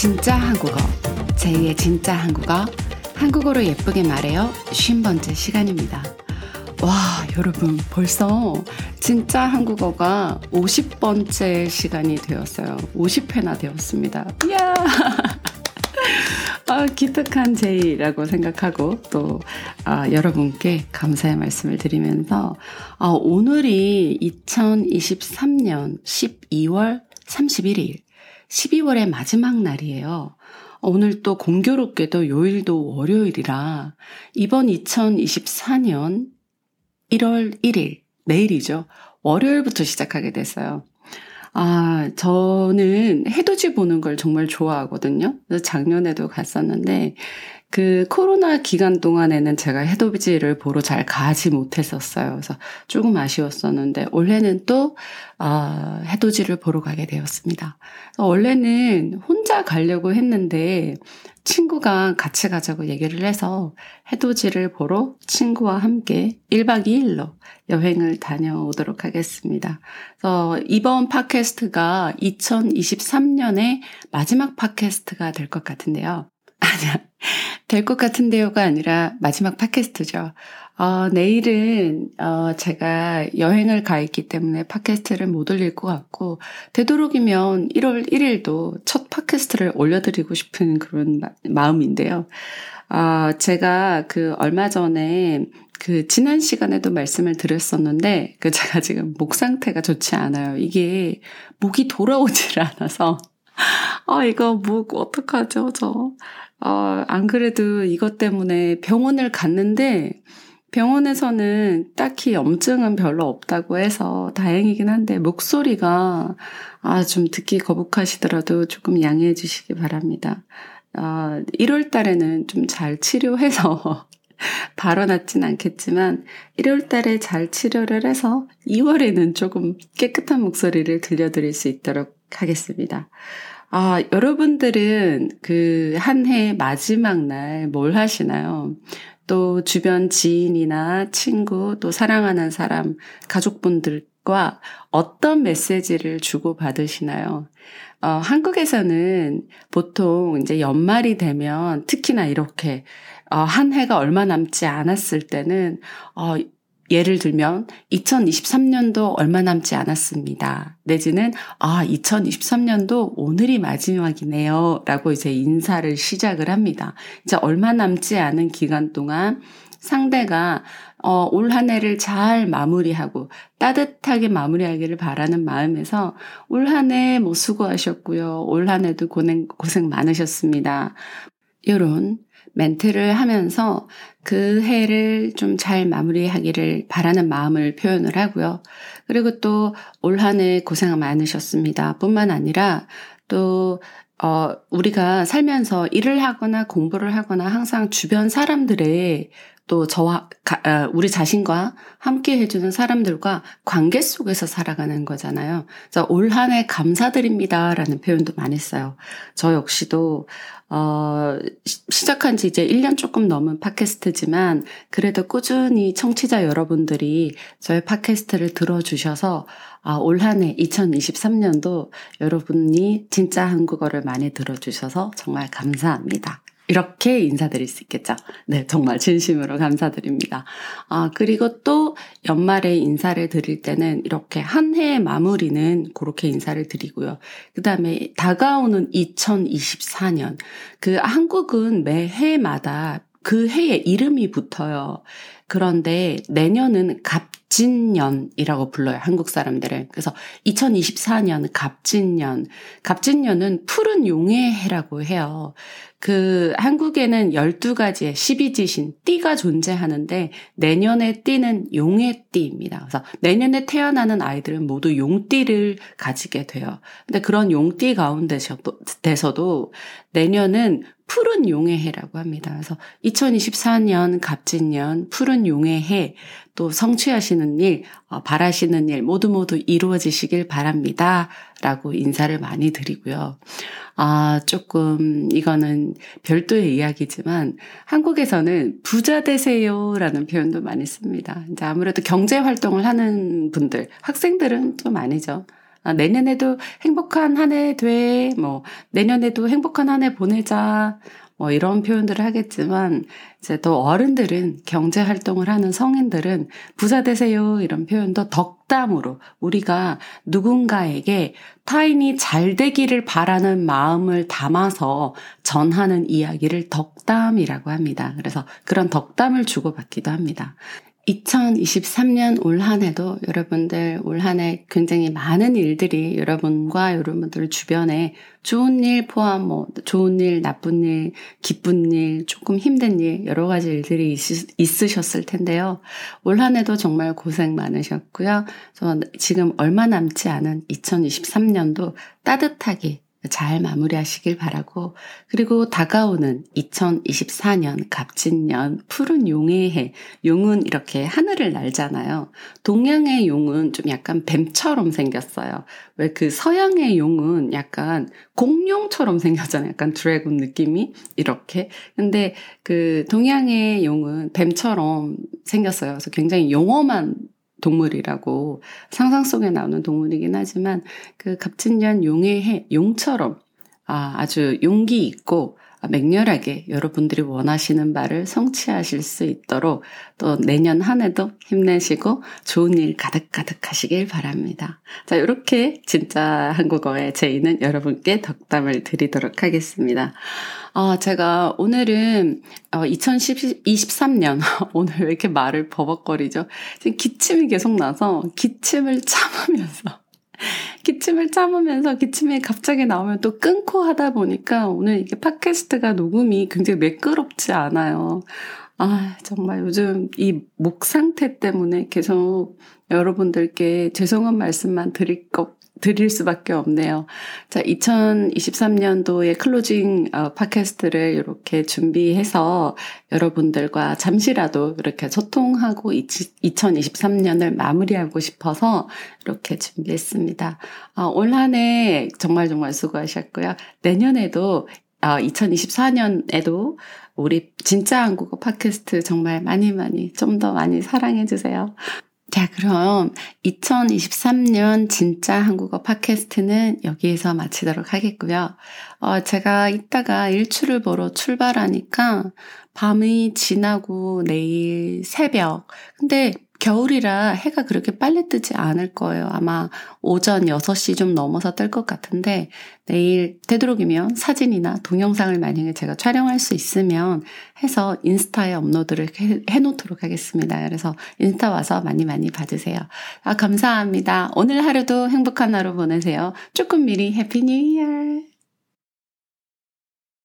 진짜 한국어, 제2의 진짜 한국어, 한국어로 예쁘게 말해요. 50번째 시간입니다. 와, 여러분, 벌써 진짜 한국어가 50번째 시간이 되었어요. 50회나 되었습니다. 이야! 아, 기특한 제이라고 생각하고 또 아, 여러분께 감사의 말씀을 드리면서 아, 오늘이 2023년 12월 31일 12월의 마지막 날이에요. 오늘 또 공교롭게도 요일도 월요일이라 이번 2024년 1월 1일, 내일이죠. 월요일부터 시작하게 됐어요. 아, 저는 해돋이 보는 걸 정말 좋아하거든요. 그래서 작년에도 갔었는데, 그 코로나 기간 동안에는 제가 해돋이를 보러 잘 가지 못했었어요. 그래서 조금 아쉬웠었는데, 올해는 또, 아, 해돋이를 보러 가게 되었습니다. 원래는 혼자 가려고 했는데, 친구가 같이 가자고 얘기를 해서 해돋이를 보러 친구와 함께 1박 2일로 여행을 다녀오도록 하겠습니다. 그래서 이번 팟캐스트가 2023년의 마지막 팟캐스트가 될 것 같은데요. 아니야. 될 것 같은데요가 아니라 마지막 팟캐스트죠. 어, 내일은 어, 제가 여행을 가 있기 때문에 팟캐스트를 못 올릴 것 같고 되도록이면 1월 1일도 첫 팟캐스트를 올려드리고 싶은 그런 마, 음인데요 어, 제가 그 얼마 전에 그 지난 시간에도 말씀을 드렸었는데 그 제가 지금 목 상태가 좋지 않아요. 이게 목이 돌아오질 않아서 아 이거 목 어떡하죠 저. 어, 안 그래도 이것 때문에 병원을 갔는데 병원에서는 딱히 염증은 별로 없다고 해서 다행이긴 한데 목소리가 아, 좀 듣기 거북하시더라도 조금 양해해 주시기 바랍니다. 어, 1월 달에는 좀 잘 치료해서 바로 낫진 않겠지만 1월 달에 잘 치료를 해서 2월에는 조금 깨끗한 목소리를 들려드릴 수 있도록 하겠습니다. 아, 여러분들은 그 한 해 마지막 날 뭘 하시나요? 또 주변 지인이나 친구, 또 사랑하는 사람, 가족분들과 어떤 메시지를 주고 받으시나요? 어, 한국에서는 보통 이제 연말이 되면 특히나 이렇게 어, 한 해가 얼마 남지 않았을 때는 어, 예를 들면 2023년도 얼마 남지 않았습니다. 내지는 아 2023년도 오늘이 마지막이네요. 라고 이제 인사를 시작을 합니다. 이제 얼마 남지 않은 기간 동안 상대가 어, 올 한 해를 잘 마무리하고 따뜻하게 마무리하기를 바라는 마음에서 올 한 해 뭐 수고하셨고요. 올 한 해도 고생, 고생 많으셨습니다. 이런 멘트를 하면서 그 해를 좀 잘 마무리하기를 바라는 마음을 표현을 하고요. 그리고 또 올 한 해 고생 많으셨습니다. 뿐만 아니라 또 어, 우리가 살면서 일을 하거나 공부를 하거나 항상 주변 사람들의 또 저와 아, 우리 자신과 함께 해주는 사람들과 관계 속에서 살아가는 거잖아요. 그래서 올 한 해 감사드립니다라는 표현도 많이 써요. 저 역시도 어, 시작한 지 이제 1년 조금 넘은 팟캐스트지만 그래도 꾸준히 청취자 여러분들이 저의 팟캐스트를 들어주셔서 아, 올 한 해 2023년도 여러분이 진짜 한국어를 많이 들어주셔서 정말 감사합니다. 이렇게 인사드릴 수 있겠죠. 네, 정말 진심으로 감사드립니다. 아, 그리고 또 연말에 인사를 드릴 때는 이렇게 한 해의 마무리는 그렇게 인사를 드리고요. 그 다음에 다가오는 2024년. 그 한국은 매 해마다 그 해에 이름이 붙어요. 그런데 내년은 갑진년이라고 불러요. 한국 사람들은. 그래서 2024년 갑진년. 갑진년은 푸른 용의 해라고 해요. 그 한국에는 12가지의 12지신, 띠가 존재하는데 내년의 띠는 용의 띠입니다. 그래서 내년에 태어나는 아이들은 모두 용띠를 가지게 돼요. 근데 그런 용띠 가운데서도 내년은 푸른 용의 해라고 합니다. 그래서 2024년 갑진년 푸른 용의 해, 또 성취하시는 일, 어, 바라시는 일 모두 모두 이루어지시길 바랍니다. 라고 인사를 많이 드리고요. 아, 조금 이거는 별도의 이야기지만 한국에서는 부자 되세요 라는 표현도 많이 씁니다. 이제 아무래도 경제 활동을 하는 분들, 학생들은 좀 아니죠. 아, 내년에도 행복한 한 해 돼. 뭐, 내년에도 행복한 한 해 보내자. 뭐 이런 표현들을 하겠지만 이제 또 어른들은 경제 활동을 하는 성인들은 부자 되세요 이런 표현도 덕담으로 우리가 누군가에게 타인이 잘 되기를 바라는 마음을 담아서 전하는 이야기를 덕담이라고 합니다. 그래서 그런 덕담을 주고받기도 합니다. 2023년 올 한 해도 여러분들 올 한 해 굉장히 많은 일들이 여러분과 여러분들 주변에 좋은 일 포함 뭐 좋은 일, 나쁜 일, 기쁜 일, 조금 힘든 일 여러 가지 일들이 있, 으셨을 텐데요. 올 한 해도 정말 고생 많으셨고요. 저 지금 얼마 남지 않은 2023년도 따뜻하게 잘 마무리하시길 바라고 그리고 다가오는 2024년 갑진년 푸른 용의 해 용은 이렇게 하늘을 날잖아요. 동양의 용은 좀 약간 뱀처럼 생겼어요. 왜 그 서양의 용은 약간 공룡처럼 생겼잖아요. 약간 드래곤 느낌이 이렇게. 근데 그 동양의 용은 뱀처럼 생겼어요. 그래서 굉장히 용엄한 동물이라고 상상 속에 나오는 동물이긴 하지만 그 갑진년 용의 해, 용처럼 아, 아주 용기 있고 맹렬하게 여러분들이 원하시는 바를 성취하실 수 있도록 또 내년 한 해도 힘내시고 좋은 일 가득가득 하시길 바랍니다. 자, 이렇게 진짜 한국어의 제의는 여러분께 덕담을 드리도록 하겠습니다. 아, 제가 오늘은 어, 2023년 오늘 왜 이렇게 말을 버벅거리죠? 지금 기침이 계속 나서 기침을 참으면서 기침을 참으면서 기침이 갑자기 나오면 또 끊고 하다 보니까 오늘 이게 팟캐스트가 녹음이 굉장히 매끄럽지 않아요. 아, 정말 요즘 이 목 상태 때문에 계속 여러분들께 죄송한 말씀만 드릴 것 드릴 수밖에 없네요. 자, 2023년도의 클로징 어, 팟캐스트를 이렇게 준비해서 여러분들과 잠시라도 이렇게 소통하고 2023년을 마무리하고 싶어서 이렇게 준비했습니다. 어, 올 한 해 정말 정말 수고하셨고요. 내년에도 어, 2024년에도 우리 진짜 한국어 팟캐스트 정말 많이 많이 좀 더 많이 사랑해 주세요. 자, 그럼 2023년 진짜 한국어 팟캐스트는 여기에서 마치도록 하겠고요. 어, 제가 이따가 일출을 보러 출발하니까 밤이 지나고 내일 새벽. 근데 겨울이라 해가 그렇게 빨리 뜨지 않을 거예요. 아마 오전 6시 좀 넘어서 뜰 것 같은데 내일 되도록이면 사진이나 동영상을 만약에 제가 촬영할 수 있으면 해서 인스타에 업로드를 해, 해놓도록 하겠습니다. 그래서 인스타 와서 많이 많이 봐주세요. 아, 감사합니다. 오늘 하루도 행복한 하루 보내세요. 조금 미리 Happy New Year!